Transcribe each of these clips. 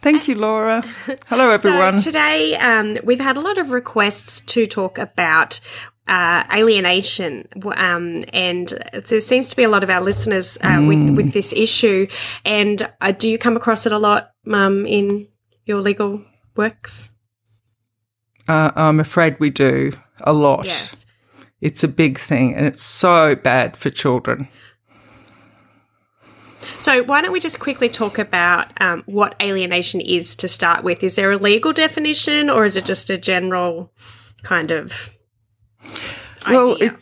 Thank you, Laura. Hello, everyone. So today, um, we've had a lot of requests to talk about uh, alienation, um, and there seems to be a lot of our listeners uh, mm. with with this issue. And uh, do you come across it a lot, Mum, in your legal works? Uh, I'm afraid we do a lot. Yes, it's a big thing, and it's so bad for children. So, why don't we just quickly talk about um, what alienation is to start with? Is there a legal definition or is it just a general kind of Well, it,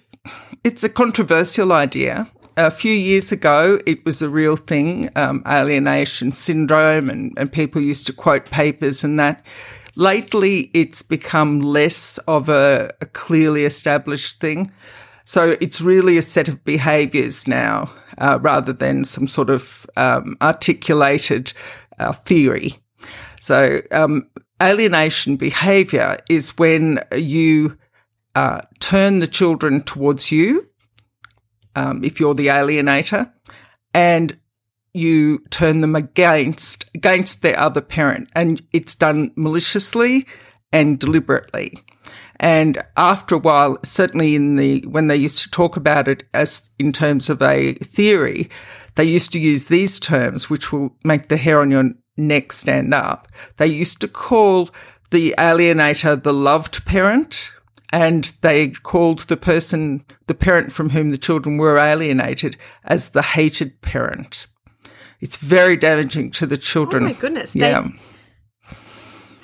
it's a controversial idea. A few years ago, it was a real thing, um, alienation syndrome, and, and people used to quote papers and that. Lately, it's become less of a, a clearly established thing. So it's really a set of behaviours now, uh, rather than some sort of um, articulated uh, theory. So um, alienation behaviour is when you uh, turn the children towards you, um, if you're the alienator, and you turn them against against their other parent, and it's done maliciously and deliberately. And after a while, certainly in the, when they used to talk about it as in terms of a theory, they used to use these terms, which will make the hair on your neck stand up. They used to call the alienator the loved parent, and they called the person, the parent from whom the children were alienated, as the hated parent. It's very damaging to the children. Oh my goodness. Yeah.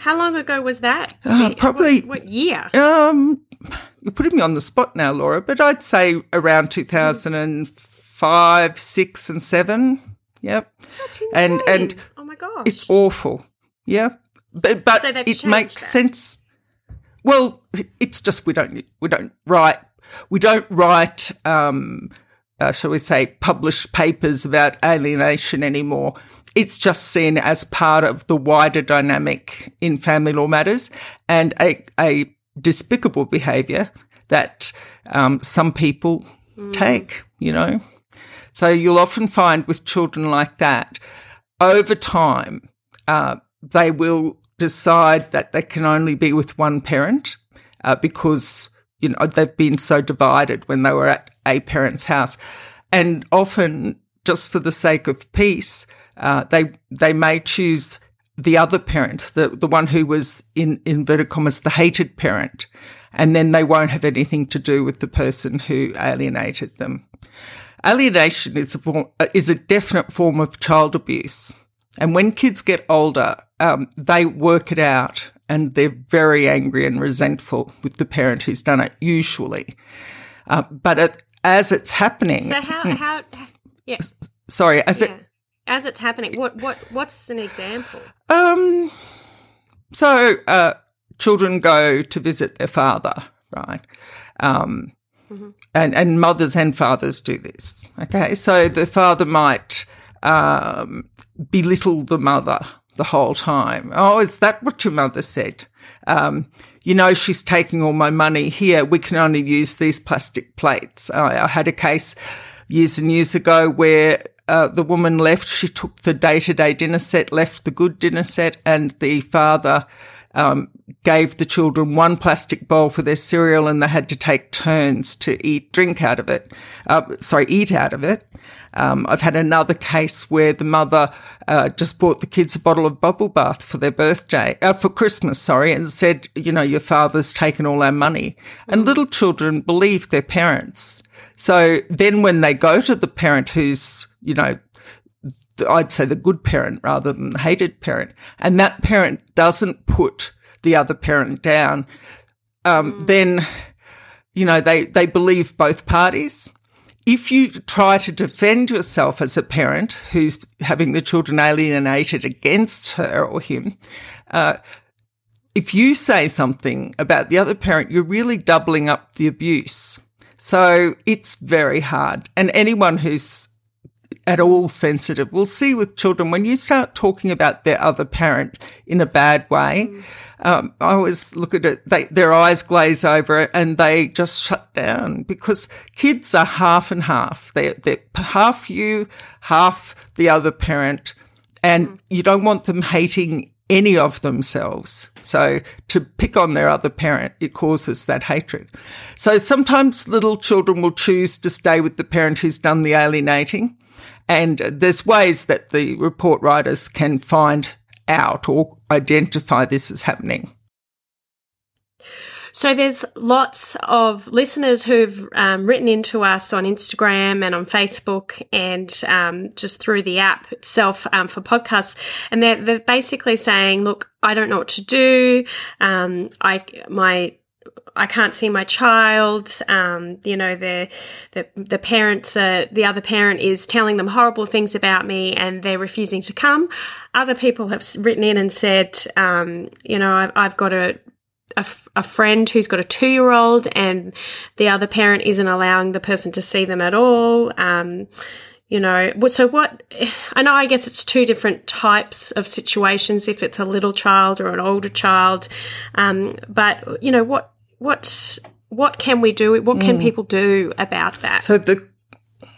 How long ago was that? Uh, probably. What, what, year? Um, you're putting me on the spot now, Laura, but I'd say around 2005, six, and seven. Yep. That's insane. And and oh my gosh, it's awful. Yeah, but but so it makes that. sense. Well, it's just we don't we don't write we don't write. Um, uh, shall we say, publish papers about alienation anymore it's just seen as part of the wider dynamic in family law matters and a, a despicable behaviour that um, some people mm. take, you know. So you'll often find with children like that, over time, uh, they will decide that they can only be with one parent uh, because, you know, they've been so divided when they were at a parent's house. And often, just for the sake of peace, uh, they they may choose the other parent, the the one who was in inverted commas the hated parent, and then they won't have anything to do with the person who alienated them. Alienation is a, is a definite form of child abuse, and when kids get older, um, they work it out, and they're very angry and resentful with the parent who's done it. Usually, uh, but it, as it's happening, so how hmm, how yes. Sorry, as yeah. it as it's happening, what what what's an example? Um, so uh, children go to visit their father, right? Um, mm-hmm. and and mothers and fathers do this. Okay, so the father might um, belittle the mother the whole time. Oh, is that what your mother said? Um, you know, she's taking all my money here. We can only use these plastic plates. I, I had a case years and years ago where uh, the woman left. She took the day to day dinner set, left the good dinner set, and the father um, gave the children one plastic bowl for their cereal and they had to take turns to eat, drink out of it. Uh, sorry, eat out of it. Um, I've had another case where the mother uh, just bought the kids a bottle of bubble bath for their birthday, uh, for Christmas, sorry, and said, you know, your father's taken all our money. And little children believe their parents. So then when they go to the parent who's, you know, I'd say the good parent rather than the hated parent, and that parent doesn't put the other parent down, um, mm. then, you know, they, they believe both parties. If you try to defend yourself as a parent who's having the children alienated against her or him, uh, if you say something about the other parent, you're really doubling up the abuse. So it's very hard. And anyone who's at all sensitive We'll see with children when you start talking about their other parent in a bad way. Mm. Um, I always look at it, they, their eyes glaze over and they just shut down because kids are half and half. They're, they're half you, half the other parent. And mm. you don't want them hating any of themselves. So to pick on their other parent, it causes that hatred. So sometimes little children will choose to stay with the parent who's done the alienating. And there's ways that the report writers can find out or identify this as happening. So there's lots of listeners who've um, written into us on Instagram and on Facebook and um, just through the app itself um, for podcasts, and they're, they're basically saying, "Look, I don't know what to do. Um, I my I can't see my child. Um, you know, the the the parents, the other parent is telling them horrible things about me, and they're refusing to come. Other people have written in and said, um, you know, I've, I've got a a, a friend who's got a two year old and the other parent isn't allowing the person to see them at all. Um, you know, so what, I know, I guess it's two different types of situations if it's a little child or an older child. Um, but, you know, what, what, what can we do? What can mm. people do about that? So the,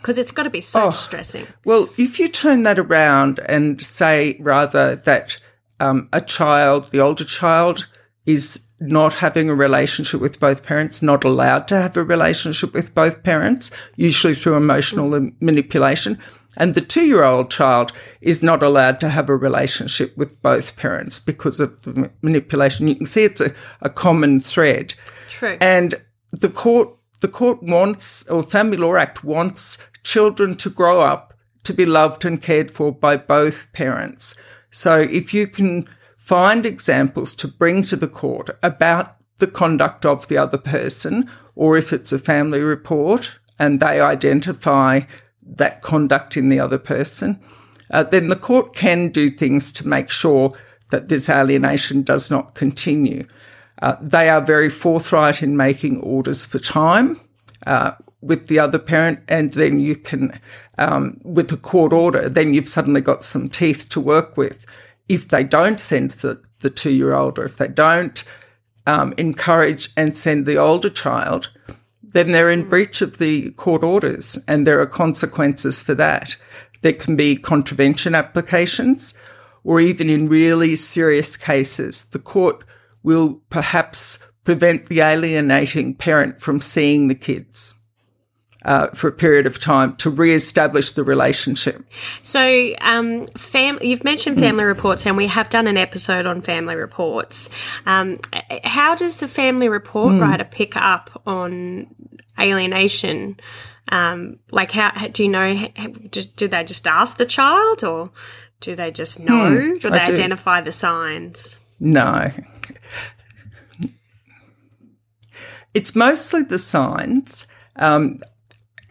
because it's got to be so oh, distressing. Well, if you turn that around and say rather that um, a child, the older child, is not having a relationship with both parents, not allowed to have a relationship with both parents, usually through emotional mm. manipulation. And the two year old child is not allowed to have a relationship with both parents because of the manipulation. You can see it's a, a common thread. True. And the court, the court wants, or Family Law Act wants children to grow up to be loved and cared for by both parents. So if you can find examples to bring to the court about the conduct of the other person, or if it's a family report and they identify that conduct in the other person, uh, then the court can do things to make sure that this alienation does not continue. Uh, they are very forthright in making orders for time uh, with the other parent, and then you can, um, with a court order, then you've suddenly got some teeth to work with if they don't send the, the two year old or if they don't um, encourage and send the older child, then they're in mm. breach of the court orders and there are consequences for that. There can be contravention applications, or even in really serious cases, the court will perhaps prevent the alienating parent from seeing the kids uh, for a period of time to re-establish the relationship. So, um, fam- you've mentioned family reports, and we have done an episode on family reports. Um, how does the family report mm. writer pick up on alienation? Um, like, how do you know? Do, do, they just ask the child, or do they just know? Mm, do they identify the signs? No. It's mostly the signs. Um,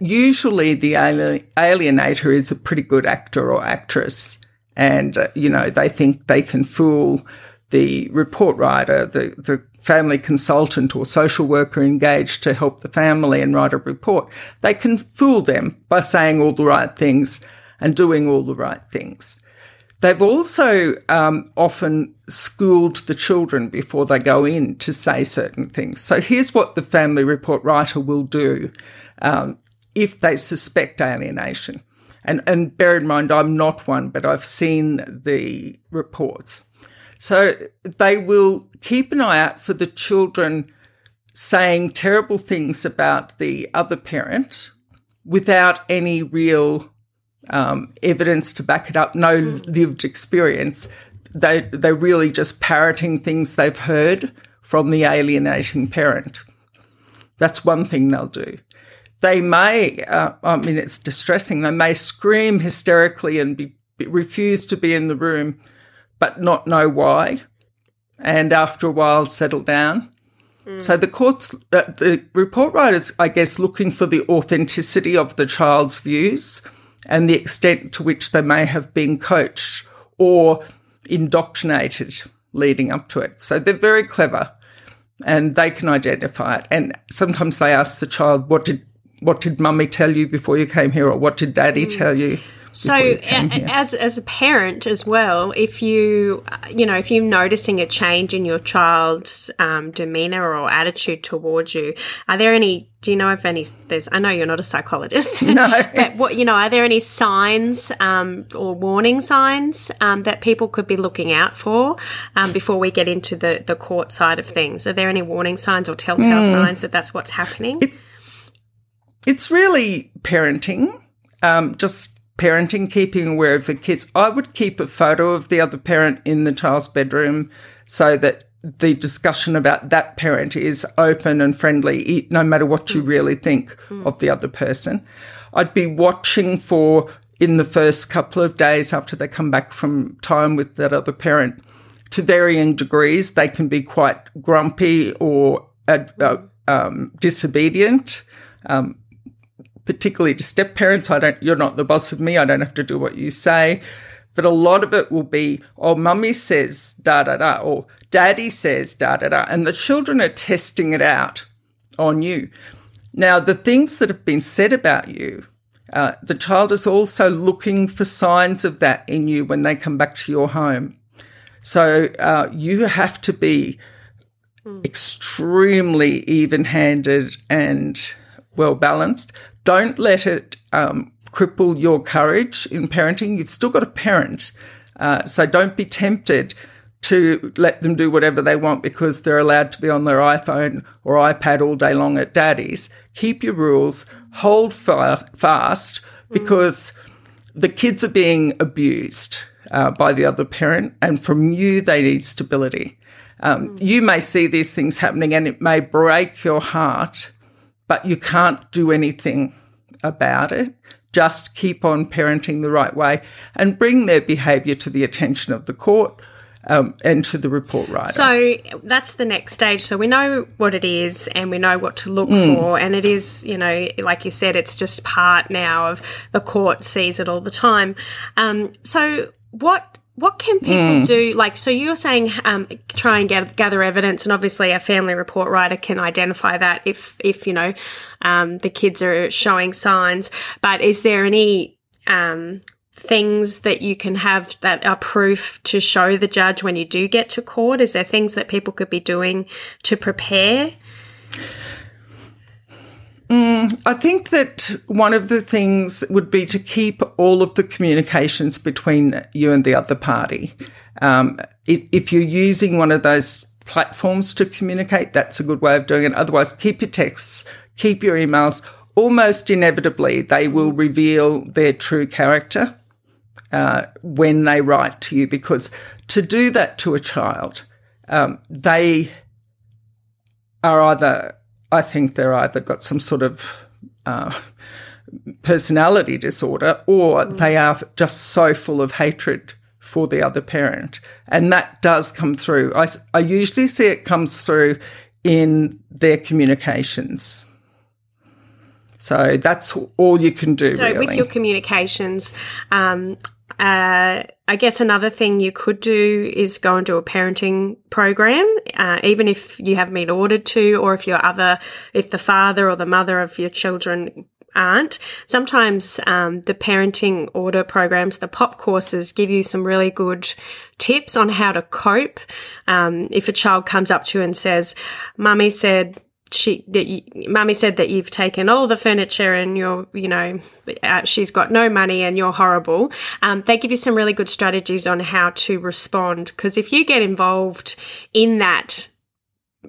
usually the alienator is a pretty good actor or actress and uh, you know they think they can fool the report writer the, the family consultant or social worker engaged to help the family and write a report they can fool them by saying all the right things and doing all the right things They've also um, often schooled the children before they go in to say certain things. So here's what the family report writer will do. Um, if they suspect alienation. And, and bear in mind, I'm not one, but I've seen the reports. So they will keep an eye out for the children saying terrible things about the other parent without any real um, evidence to back it up, no lived experience. They, they're really just parroting things they've heard from the alienating parent. That's one thing they'll do they may, uh, I mean, it's distressing. They may scream hysterically and be, be, refuse to be in the room, but not know why. And after a while, settle down. Mm. So the courts, uh, the report writers, I guess, looking for the authenticity of the child's views and the extent to which they may have been coached or indoctrinated leading up to it. So they're very clever and they can identify it. And sometimes they ask the child, what did, what did mummy tell you before you came here? Or what did daddy mm. tell you? So, as as a parent as well, if you you know if you're noticing a change in your child's um, demeanor or attitude towards you, are there any? Do you know if any? There's. I know you're not a psychologist. No. but what you know, are there any signs um, or warning signs um, that people could be looking out for um, before we get into the the court side of things? Are there any warning signs or telltale mm. signs that that's what's happening? It, it's really parenting. Um, just parenting, keeping aware of the kids. I would keep a photo of the other parent in the child's bedroom so that the discussion about that parent is open and friendly, no matter what you really think of the other person. I'd be watching for in the first couple of days after they come back from time with that other parent to varying degrees. They can be quite grumpy or uh, uh, um, disobedient. Um, particularly to step parents. I don't, you're not the boss of me. I don't have to do what you say. But a lot of it will be, oh, mummy says da da da, or daddy says da da da. And the children are testing it out on you. Now, the things that have been said about you, uh, the child is also looking for signs of that in you when they come back to your home. So uh, you have to be mm. extremely even handed and well balanced don't let it um, cripple your courage in parenting. You've still got a parent. Uh, so don't be tempted to let them do whatever they want because they're allowed to be on their iPhone or iPad all day long at daddy's. Keep your rules, hold fa- fast because the kids are being abused uh, by the other parent, and from you, they need stability. Um. You may see these things happening and it may break your heart but you can't do anything about it. Just keep on parenting the right way and bring their behaviour to the attention of the court um, and to the report writer. So that's the next stage. So we know what it is and we know what to look mm. for. And it is, you know, like you said, it's just part now of the court sees it all the time. Um, so what what can people mm. do? Like, so you're saying um, try and get, gather evidence, and obviously a family report writer can identify that if, if you know, um, the kids are showing signs. But is there any um, things that you can have that are proof to show the judge when you do get to court? Is there things that people could be doing to prepare? Mm, I think that one of the things would be to keep all of the communications between you and the other party. Um, if you're using one of those platforms to communicate, that's a good way of doing it. Otherwise, keep your texts, keep your emails. Almost inevitably, they will reveal their true character uh, when they write to you because to do that to a child, um, they are either I think they're either got some sort of uh, personality disorder or mm. they are just so full of hatred for the other parent. And that does come through. I, I usually see it comes through in their communications. So that's all you can do. So really. with your communications, um, uh, I guess another thing you could do is go and do a parenting program, uh, even if you haven't been ordered to, or if your other, if the father or the mother of your children aren't. Sometimes um, the parenting order programs, the POP courses, give you some really good tips on how to cope. Um, if a child comes up to you and says, "Mummy said she that you, mummy said that you've taken all the furniture and you're you know uh, she's got no money and you're horrible. Um, they give you some really good strategies on how to respond because if you get involved in that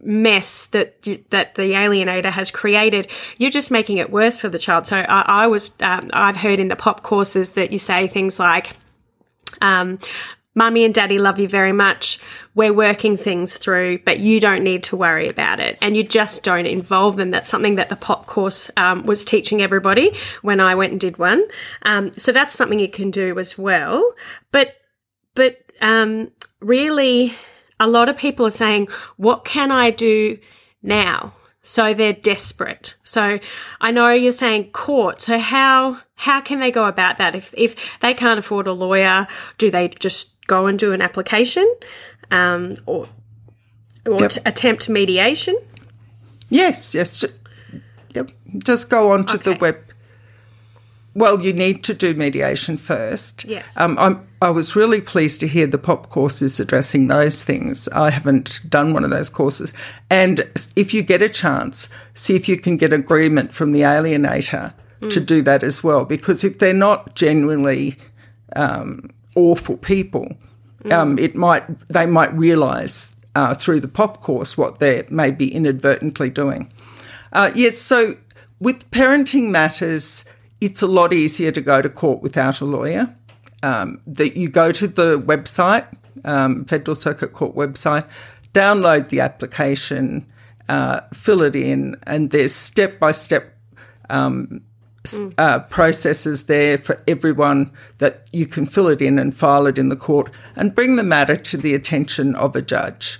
mess that you, that the alienator has created you're just making it worse for the child. So i, I was um, i've heard in the pop courses that you say things like um, Mummy and daddy love you very much. We're working things through, but you don't need to worry about it. And you just don't involve them. That's something that the POP course um, was teaching everybody when I went and did one. Um, so that's something you can do as well. But, but um, really, a lot of people are saying, what can I do now? So they're desperate. So I know you're saying court. So how how can they go about that if if they can't afford a lawyer? Do they just go and do an application? um, or or Yep. t- attempt mediation. Yes, yes. Yep. Just go on to the web. Well, you need to do mediation first. Yes. Um, I'm, I was really pleased to hear the POP course is addressing those things. I haven't done one of those courses. And if you get a chance, see if you can get agreement from the alienator to do that as well. Because if they're not genuinely um, awful people, um, it might they might realise uh, through the POP course what they may be inadvertently doing. Uh, yes, so with parenting matters, it's a lot easier to go to court without a lawyer. Um, that you go to the website, um, Federal Circuit Court website, download the application, uh, fill it in, and there's step by step processes there for everyone that you can fill it in and file it in the court and bring the matter to the attention of a judge.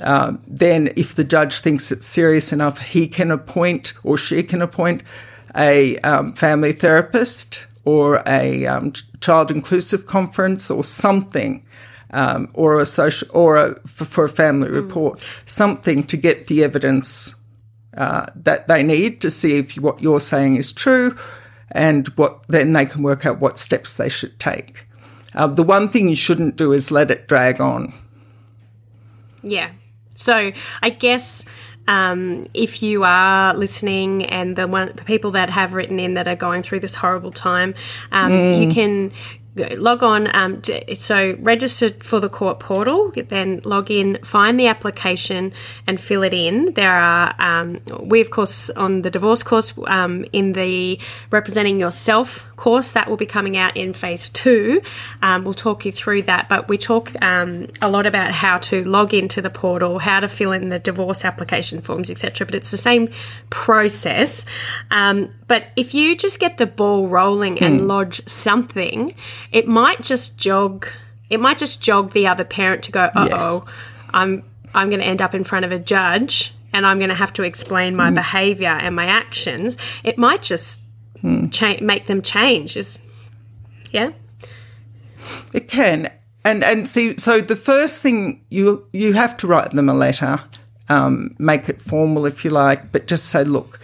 Um, then, if the judge thinks it's serious enough, he can appoint or she can appoint a um, family therapist or a um, child inclusive conference or something. Um, or a social, or a, for, for a family report, something to get the evidence uh, that they need to see if what you're saying is true, and what then they can work out what steps they should take. Uh, the one thing you shouldn't do is let it drag on. Yeah. So I guess um, if you are listening and the one the people that have written in that are going through this horrible time, um, you can log on. Um, so register for the court portal, then log in, find the application, and fill it in. There are um, we of course on the divorce course um, in the representing yourself course that will be coming out in phase two. Um, we'll talk you through that, but we talk um, a lot about how to log into the portal, how to fill in the divorce application forms, etc. But it's the same process. But if you just get the ball rolling and lodge something, it might just jog. It might just jog the other parent to go, "Uh oh, Yes. I'm I'm going to end up in front of a judge." And I'm going to have to explain my behavior and my actions. It might just cha- make them change. Is yeah, It can, and and see. So the first thing you you have to write them a letter, um, make it formal if you like, but just say, look,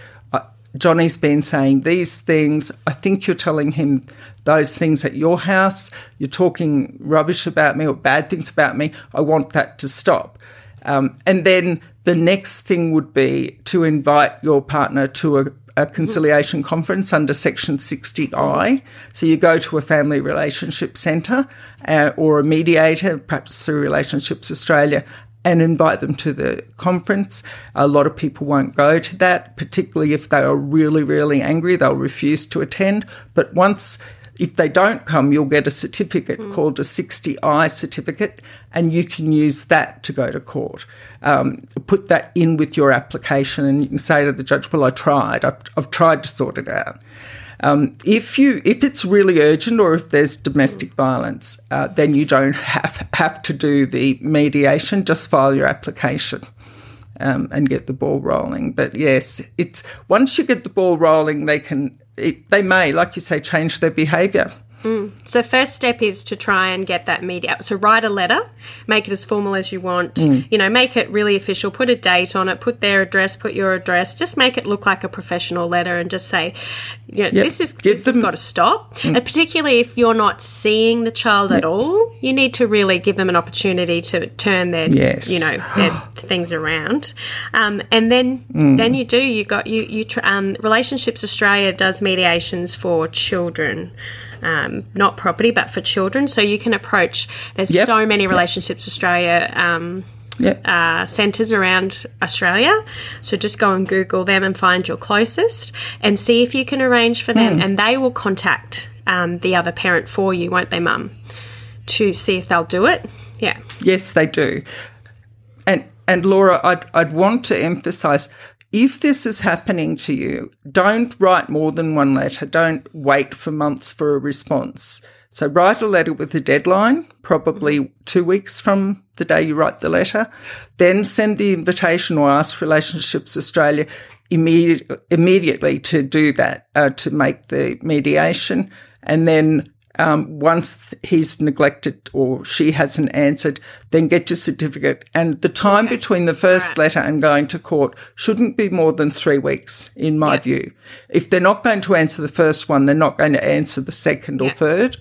Johnny's been saying these things. I think you're telling him those things at your house. You're talking rubbish about me or bad things about me. I want that to stop. Um, and then the next thing would be to invite your partner to a, a conciliation conference under Section 60I. So you go to a family relationship centre uh, or a mediator, perhaps through Relationships Australia, and invite them to the conference. A lot of people won't go to that, particularly if they are really, really angry. They'll refuse to attend. But once if they don't come, you'll get a certificate called a 60I certificate, and you can use that to go to court. Um, put that in with your application, and you can say to the judge, "Well, I tried. I've, I've tried to sort it out." Um, if you if it's really urgent, or if there's domestic violence, uh, then you don't have have to do the mediation. Just file your application. Um, and get the ball rolling. But yes, it's once you get the ball rolling, they can they may, like you say, change their behaviour. So first step is to try and get that media. So write a letter, make it as formal as you want. You know, make it really official. Put a date on it. Put their address. Put your address. Just make it look like a professional letter, and just say, you know, this is Give this has got to stop. And particularly if you're not seeing the child at all, you need to really give them an opportunity to turn their, Yes. you know, their things around. Um, and then then you do. You got you you. Tr- um, Relationships Australia does mediations for children um, not property, but for children. So you can approach. There's Yep. so many Relationships Australia um, Yep. uh, centres around Australia. So just go and Google them and find your closest and see if you can arrange for them. And they will contact um, the other parent for you, won't they, Mum? To see if they'll do it. Yeah. Yes, they do. And and Laura, I'd I'd want to emphasise if this is happening to you, don't write more than one letter. Don't wait for months for a response. So write a letter with a deadline, probably two weeks from the day you write the letter. Then send the invitation or ask Relationships Australia immediate, immediately to do that, uh, to make the mediation. And then um, once he's neglected or she hasn't answered, then get your certificate. And the time okay. between the first right. letter and going to court shouldn't be more than three weeks, in my yep. view. If they're not going to answer the first one, they're not going to answer the second yep. or third.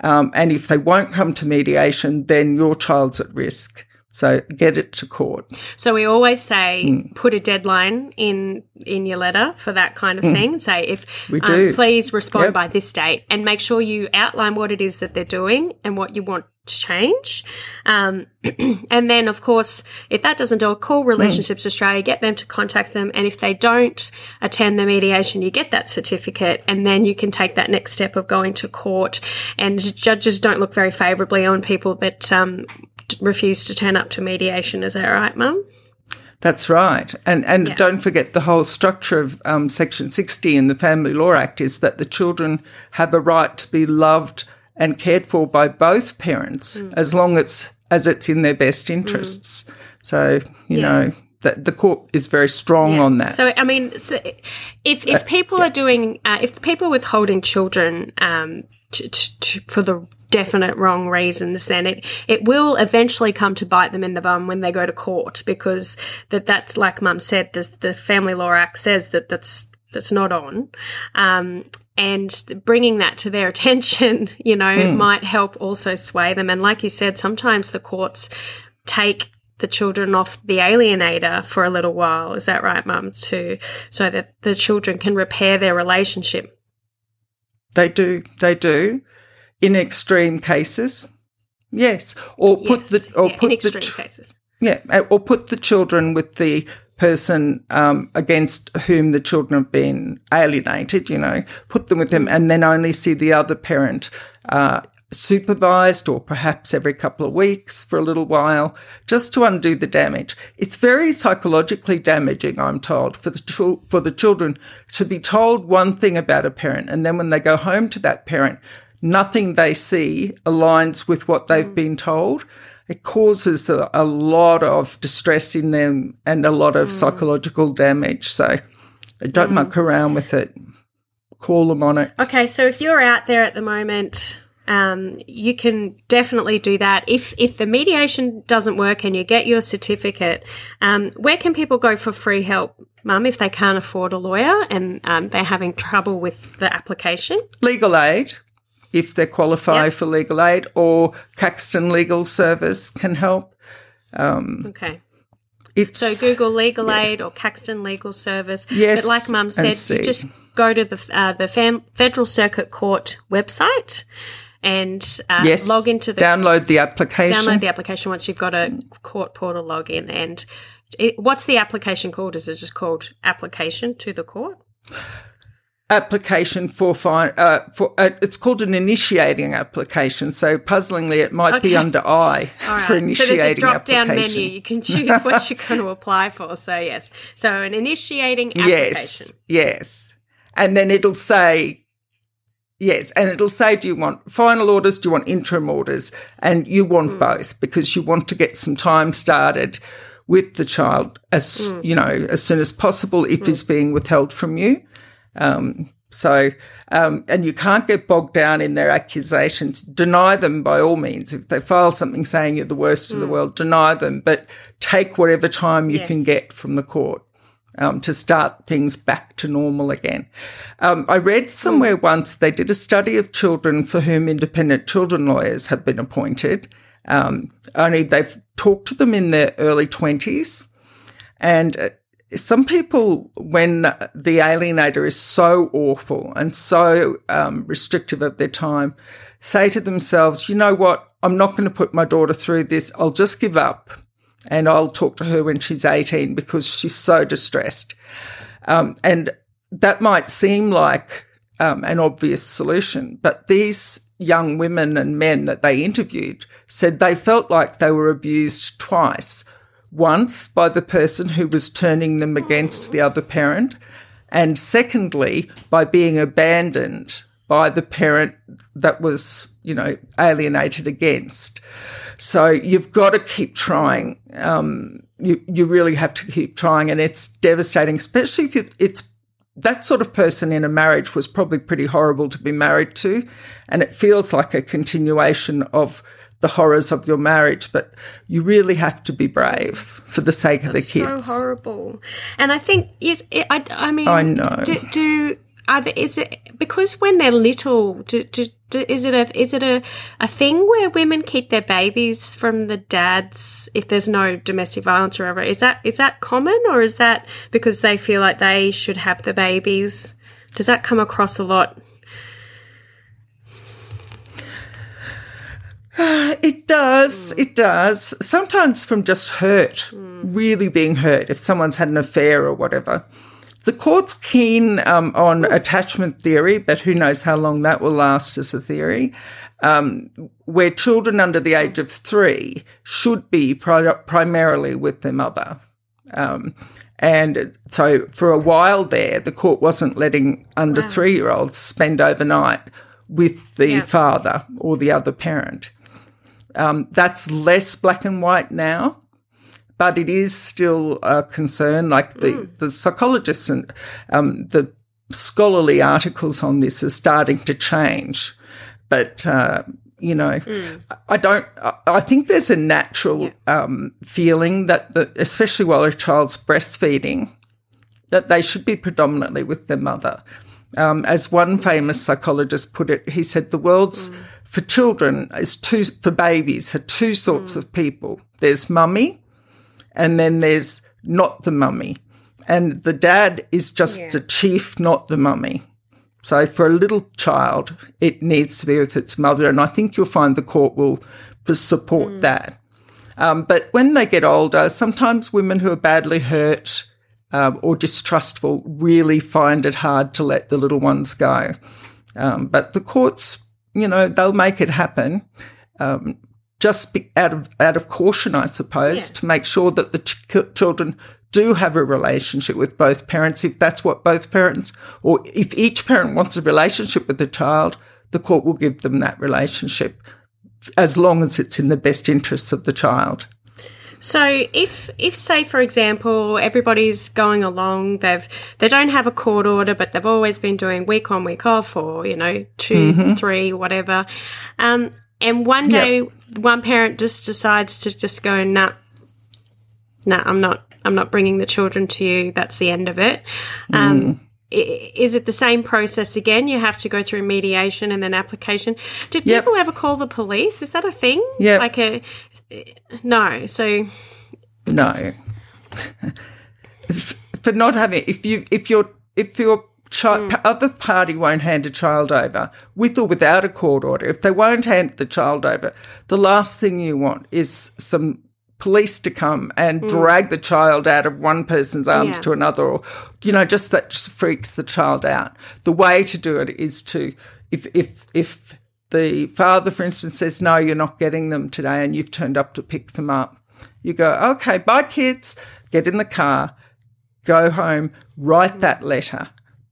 Um, and if they won't come to mediation, then your child's at risk. So get it to court. So we always say mm. put a deadline in in your letter for that kind of mm. thing. Say if we do. Um, please respond yep. by this date and make sure you outline what it is that they're doing and what you want to change. Um, and then of course, if that doesn't do it, call hmm. Relationships mm. Australia, get them to contact them. And if they don't attend the mediation, you get that certificate and then you can take that next step of going to court. And judges don't look very favourably on people that um, refused to turn up to mediation. Is that right, Mum? That's right. And and yeah. don't forget the whole structure of um, Section 60 in the Family Law Act is that the children have a right to be loved and cared for by both parents mm. as long as as it's in their best interests. Mm. So, you yes. know, that the court is very strong yeah. on that. So, I mean, so if if uh, people uh, yeah. are doing, uh, if people withholding children um, to, to, for the definite wrong reasons, then it, it will eventually come to bite them in the bum when they go to court because that that's like mum said, the, the Family Law Act says that that's, that's not on. Um, and bringing that to their attention, you know, mm. might help also sway them. And like you said, sometimes the courts take the children off the alienator for a little while. Is that right, mum? To so that the children can repair their relationship. They do. They do in extreme cases. Yes, or put yes. the or yeah, put in the ch- cases. Yeah, uh, or put the children with the person um, against whom the children have been alienated. You know, put them with them, and then only see the other parent uh, supervised, or perhaps every couple of weeks for a little while, just to undo the damage. It's very psychologically damaging, I'm told, for the for the children to be told one thing about a parent, and then when they go home to that parent nothing they see aligns with what they've mm. been told, it causes a, a, lot of distress in them and a lot of mm. psychological damage. So don't mm. muck around with it. Call them on it. Okay, so if you're out there at the moment, um, you can definitely do that. If if the mediation doesn't work and you get your certificate, um, where can people go for free help, Mum, if they can't afford a lawyer and um, they're having trouble with the application? Legal aid if they qualify yep. for legal aid, or Caxton Legal Service can help. Um, okay. so Google Legal yeah. Aid or Caxton Legal Service. Yes, but like Mum said, you just go to the uh, the Fam- Federal Circuit Court website and uh, yes. log into the download the application. Download the application once you've got a court portal login. And it, what's the application called? Is it just called application to the court? Application for fine uh, for uh, it's called an initiating application so puzzlingly it might okay. be under i right. for initiating so there's a drop down menu you can choose what you're going to apply for so yes so an initiating application yes yes and then it'll say yes and it'll say do you want final orders do you want interim orders and you want mm. both because you want to get some time started with the child as mm. you know as soon as possible if mm. he's being withheld from you um, so, um, and you can't get bogged down in their accusations. Deny them by all means. If they file something saying you're the worst mm. in the hmm. world, deny them, but take whatever time you yes. can get from the court. Um, to start things back to normal again. Um, I read somewhere mm. once they did a study of children for whom independent children lawyers have been appointed. Um, only they've talked to them in their early 20s. And uh, some people, when the alienator is so awful and so um, restrictive of their time, say to themselves, you know what? I'm not going to put my daughter through this. I'll just give up and I'll talk to her when she's 18 because she's so distressed. Um, and that might seem like um, an obvious solution, but these young women and men that they interviewed said they felt like they were abused twice once by the person who was turning them against the other parent, and secondly, by being abandoned by the parent that was, you know, alienated against. So you've got to keep trying. Um, you you really have to keep trying, and it's devastating, especially if it's that sort of person in a marriage was probably pretty horrible to be married to. And it feels like a continuation of the horrors of your marriage, but you really have to be brave for the sake of the kids. So horrible. And I think, yes, I, I mean, I know. Do, do are there, is it because when they're little, do, do, do, is it a is it a, a thing where women keep their babies from the dads if there's no domestic violence or whatever? Is that is that common or is that because they feel like they should have the babies? Does that come across a lot? It does. Mm. It does. Sometimes from just hurt, mm. really being hurt, if someone's had an affair or whatever. The court's keen um, on attachment theory, but who knows how long that will last as a theory, um, where children under the age of three should be pri- primarily with their mother. Um, and so for a while there, the court wasn't letting under wow. three year olds spend overnight with the yeah. father or the other parent. Um, that's less black and white now but it is still a concern. Like the, mm. the psychologists and um, the scholarly articles on this are starting to change. But, uh, you know, mm. I don't, I think there's a natural yeah. um, feeling that, the, especially while a child's breastfeeding, that they should be predominantly with their mother. Um, as one famous psychologist put it, he said the world's mm. For children is two for babies are two sorts mm. of people. There's mummy and then there's not the mummy. And the dad is just yeah. the chief, not the mummy. So for a little child, it needs to be with its mother. And I think you'll find the court will support mm. that. Um, but when they get older, sometimes women who are badly hurt um, or distrustful really find it hard to let the little ones go. Um, but the courts, you know, they'll make it happen. Um, just out of out of caution, I suppose, yeah. to make sure that the ch- children do have a relationship with both parents, if that's what both parents, or if each parent wants a relationship with the child, the court will give them that relationship, as long as it's in the best interests of the child. So if if say for example everybody's going along they've they don't have a court order but they've always been doing week on week off or you know 2 mm-hmm. three whatever um, and one day, yep. one parent just decides to just go, nah, nah, I'm not, I'm not bringing the children to you. That's the end of it. Um, mm. Is it the same process again? You have to go through mediation and then application. Do yep. people ever call the police? Is that a thing? Yeah. Like a no. So no. For not having, if you if you're if you're child, mm. other party won't hand a child over with or without a court order. If they won't hand the child over, the last thing you want is some police to come and mm. drag the child out of one person's arms yeah. to another, or you know, just that just freaks the child out. The way to do it is to if if if the father, for instance, says no, you're not getting them today, and you've turned up to pick them up, you go, okay, bye, kids. Get in the car, go home, write that letter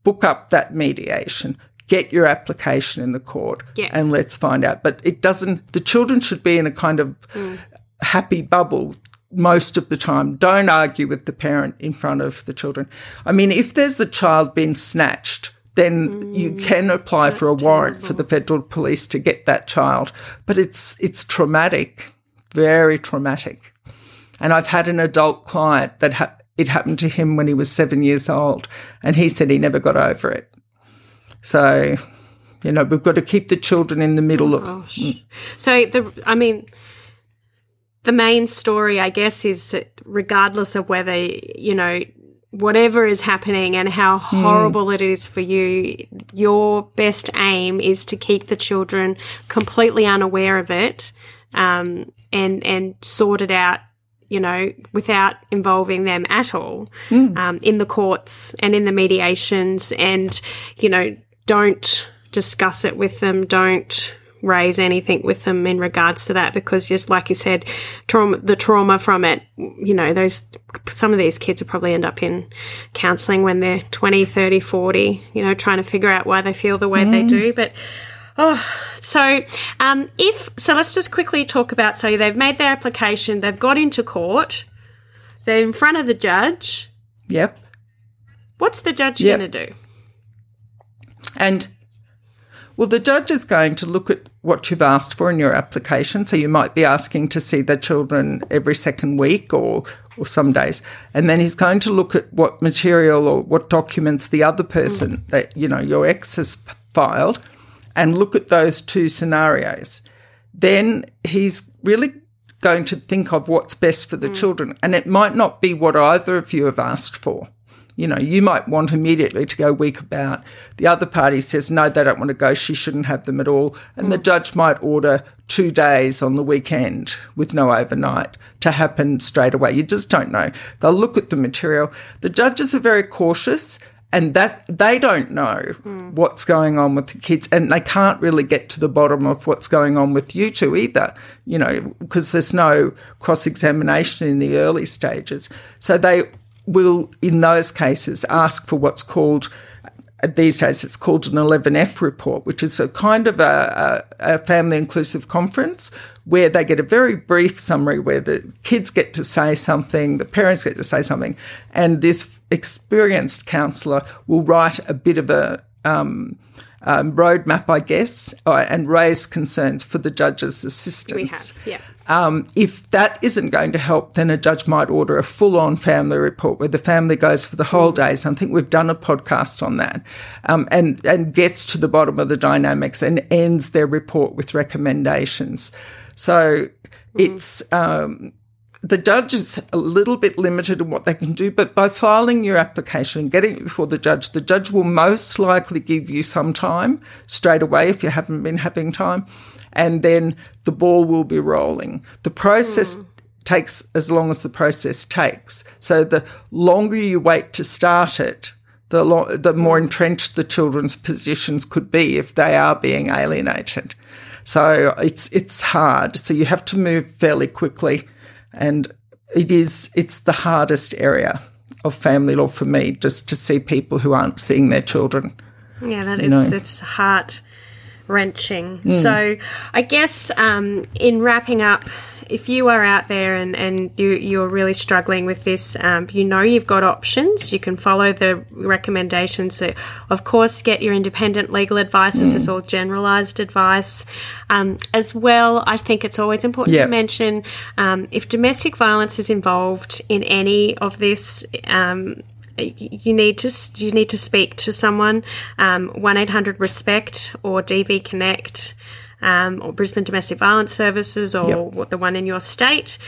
book up that mediation, get your application in the court, yes. and let's find out. But it doesn't, the children should be in a kind of mm. happy bubble most of the time. Don't argue with the parent in front of the children. I mean, if there's a child being snatched, then mm, you can apply for a warrant terrible. for the federal police to get that child. But it's it's traumatic, very traumatic. And I've had an adult client that ha- it happened to him when he was seven years old, and he said he never got over it. So, you know, we've got to keep the children in the middle oh, of. Gosh. So the, I mean, the main story, I guess, is that regardless of whether you know whatever is happening and how hmm. horrible mm. it is for you, your best aim is to keep the children completely unaware of it um, and and sort it out you know, without involving them at all mm. um, in the courts and in the mediations, and you know, don't discuss it with them. Don't raise anything with them in regards to that because just like you said trauma the trauma from it you know those some of these kids will probably end up in counseling when they're 20 30 40 you know trying to figure out why they feel the way mm. they hmm. do but Oh, so um, if so, let's just quickly talk about. So they've made their application. They've got into court. They're in front of the judge. Yep. What's the judge Yep. going to do? And well, the judge is going to look at what you've asked for in your application. So you might be asking to see the children every second week or, or some days. And then he's going to look at what material or what documents the other person mm. that, you know, your ex has filed and look at those two scenarios. Then he's really going to think of what's best for the mm. children. And it might not be what either of you have asked for. You know, you might want immediately to go week about. The other party says, no, they don't want to go. She shouldn't have them at all. And the mm. judge might order two days on the weekend with no overnight to happen straight away. You just don't know. They'll look at the material. The judges are very cautious and that they don't know mm. what's going on with the kids and they can't really get to the bottom of what's going on with you two either you know because there's no cross examination in the early stages so they will in those cases ask for what's called these days it's called an 11F report, which is a kind of a, a, a family inclusive conference where they get a very brief summary where the kids get to say something, the parents get to say something, and this experienced counsellor will write a bit of a um, um, roadmap, I guess, uh, and raise concerns for the judge's assistance. We have, yeah. Um, if that isn't going to help, then a judge might order a full on family report where the family goes for the whole days. I think we've done a podcast on that um, and, and gets to the bottom of the dynamics and ends their report with recommendations. So it's. Um, the judge is a little bit limited in what they can do, but by filing your application and getting it before the judge, the judge will most likely give you some time straight away if you haven't been having time, and then the ball will be rolling. The process hmm. takes as long as the process takes. So the longer you wait to start it, the, lo- the more hmm. entrenched the children's positions could be if they are being alienated. So it's it's hard. So you have to move fairly quickly and it is it's the hardest area of family law for me just to see people who aren't seeing their children Yeah, that is know. it's heart wrenching. Hmm. So I guess um, in wrapping up, if you are out there and, and you, you're really struggling with this, um, you know you've got options. You can follow the recommendations. So of course, get your independent legal advice. This Hmm. is all generalised advice. Um, as well, I think it's always important Yeah. to mention um, if domestic violence is involved in any of this. You need to you need to speak to someone um, one eight hundred respect or DV Connect um, or Brisbane Domestic Violence Services or what the one in your state.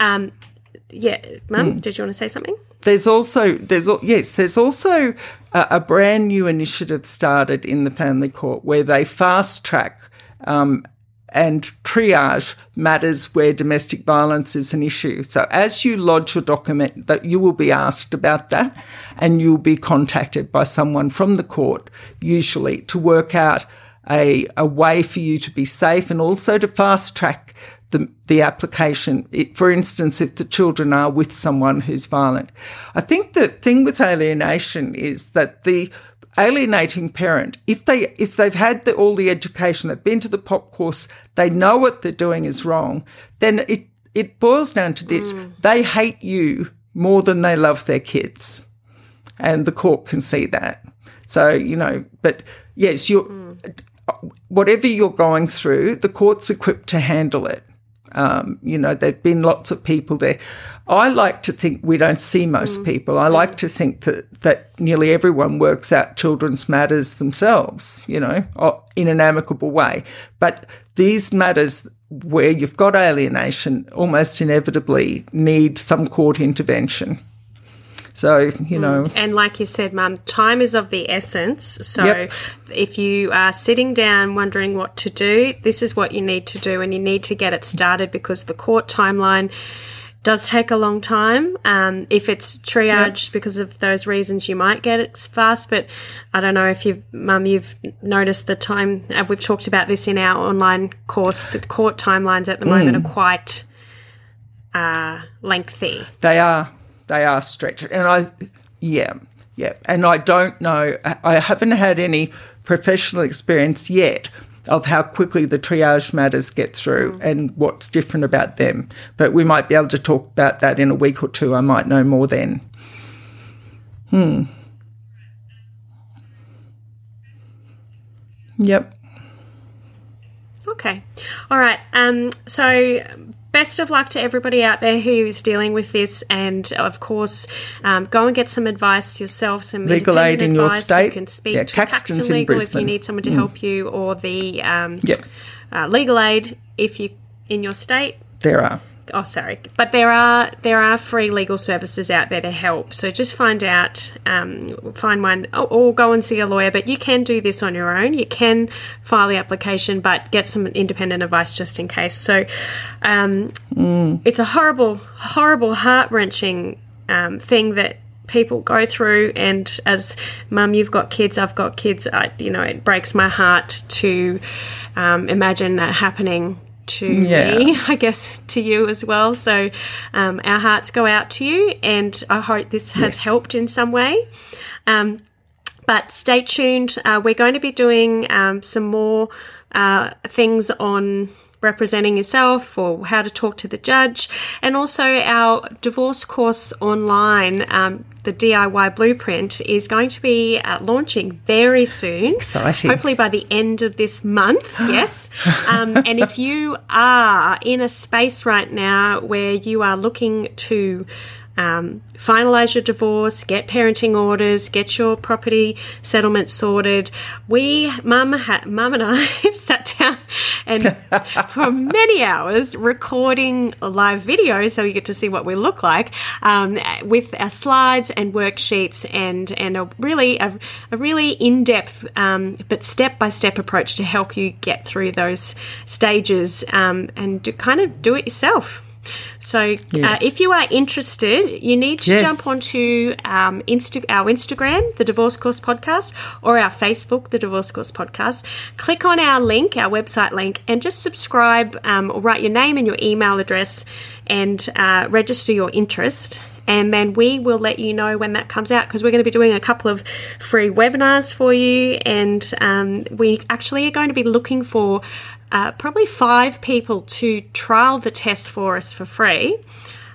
Um, yeah, Mum, did you want to say something? there's also there's yes there's also a, a brand new initiative started in the family court where they fast track um, and triage matters where domestic violence is an issue. So as you lodge your document, that you will be asked about that, and you'll be contacted by someone from the court, usually, to work out a, a way for you to be safe and also to fast track the, the application. It, for instance, if the children are with someone who's violent. I think the thing with alienation is that the alienating parent, if they if they've had the, all the education, they've been to the pop course, they know what they're doing is wrong, then it it boils down to this: mm. they hate you more than they love their kids, and the court can see that. So you know, but yes, you're mm. whatever you're going through, the court's equipped to handle it. Um, you know, there've been lots of people there. I like to think we don't see most people. I like to think that, that nearly everyone works out children's matters themselves, you know, in an amicable way. But these matters where you've got alienation almost inevitably need some court intervention. So, you know, And like you said, Mum, time is of the essence. So Yep. if you are sitting down wondering what to do, this is what you need to do, and you need to get it started because the court timeline does take a long time. Um, if it's triaged because of those reasons, you might get it fast. But I don't know if you've, Mum, you've noticed the time. Uh, we've talked about this in our online course. The court timelines at the moment are quite uh, lengthy. They are. They are stretched. And I, yeah, yeah. And I don't know, I haven't had any professional experience yet of how quickly the triage matters get through mm. and what's different about them. But we might be able to talk about that in a week or two. I might know more then. Hmm. Yep. Okay. All right. Um, so best of luck to everybody out there who is dealing with this, and of course, um, go and get some advice yourself. Some Legal aid in your state. You can speak Yeah, to Caxton in Legal if you need someone to help you, or the um, Yep. uh, legal aid if you in your state. There are. Oh, sorry, but there are there are free legal services out there to help. So just find out, um, find one, or, go and see a lawyer. But you can do this on your own. You can file the application, but get some independent advice just in case. So um, it's a horrible, horrible, heart wrenching um, thing that people go through. And as mum, you've got kids, I've got kids. I, you know, it breaks my heart to um, imagine that happening to Yeah. me, I guess to you as well. So um, our hearts go out to you, and I hope this has Yes. helped in some way. Um, but stay tuned. Uh, we're going to be doing um, some more uh, things on representing yourself or how to talk to the judge, and also our divorce course online. Um, the DIY blueprint is going to be uh, launching very soon. Exciting. Hopefully by the end of this month. Yes. Um, and if you are in a space right now where you are looking to um, finalize your divorce, get parenting orders, get your property settlement sorted. We, mum, ha- mum and I, have sat down and for many hours recording a live video, so you get to see what we look like um, with our slides and worksheets, and and a really a, a really in depth um, but step by step approach to help you get through those stages um, and do, kind of do it yourself. So, uh, if you are interested, you need to Yes. jump onto um, Insta- our Instagram, the Divorce Course Podcast, or our Facebook, the Divorce Course Podcast. Click on our link, our website link, and just subscribe um, or write your name and your email address and uh, register your interest. And then we will let you know when that comes out because we're going to be doing a couple of free webinars for you. And um, we actually are going to be looking for uh, probably five people to trial the test for us for free.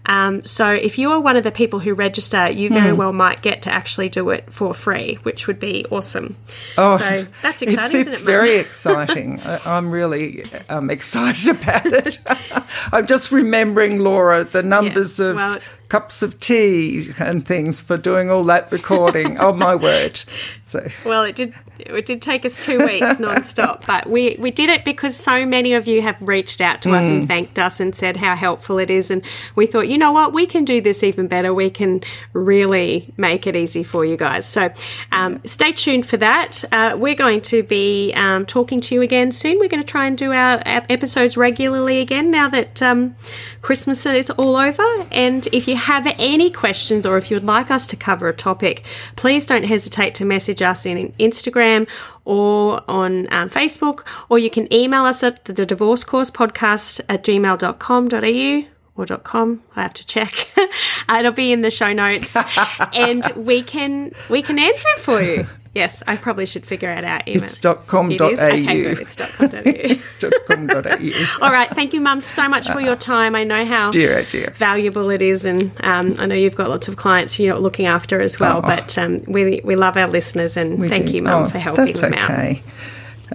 Um, so if you are one of the people who register, you very well might get to actually do it for free, which would be awesome. Oh, so that's exciting, It's, isn't it's it, very exciting. I'm really um, excited about it. I'm just remembering, Laura, the numbers of well- cups of tea and things for doing all that recording. oh, my word. So, Well, it did. It did take us two weeks non-stop, but we, we did it because so many of you have reached out to us Mm. and thanked us and said how helpful it is. And we thought, you know what, we can do this even better. We can really make it easy for you guys. So um, stay tuned for that. Uh, we're going to be um, talking to you again soon. We're going to try and do our episodes regularly again now that um, Christmas is all over. And if you have any questions or if you'd like us to cover a topic, please don't hesitate to message us in Instagram or on um, Facebook, or you can email us at the divorce course podcast at gmail.com.au or .com. I have to check. It'll be in the show notes, and we can we can answer it for you. Yes, I probably should figure it out our email. It's .com.au. It is? Okay, good. It's .com.au. it's .com.au. All right. Thank you, Mum, so much for your time. I know how Dear, oh dear. valuable it is, and um, I know you've got lots of clients you're looking after as well. Oh. But um, we we love our listeners, and We thank do. you, Mum, Oh, for helping That's them out. okay.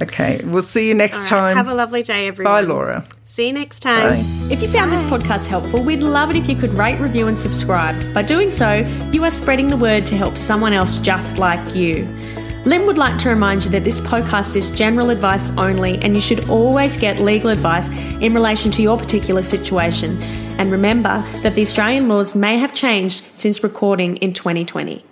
Okay. We'll see you next right, time. Have a lovely day, everyone. Bye, Laura. See you next time. Bye. If you found this podcast helpful, we'd love it if you could rate, review, and subscribe. By doing so, you are spreading the word to help someone else just like you. Lynn would like to remind you that this podcast is general advice only, and you should always get legal advice in relation to your particular situation. And remember that the Australian laws may have changed since recording in 2020.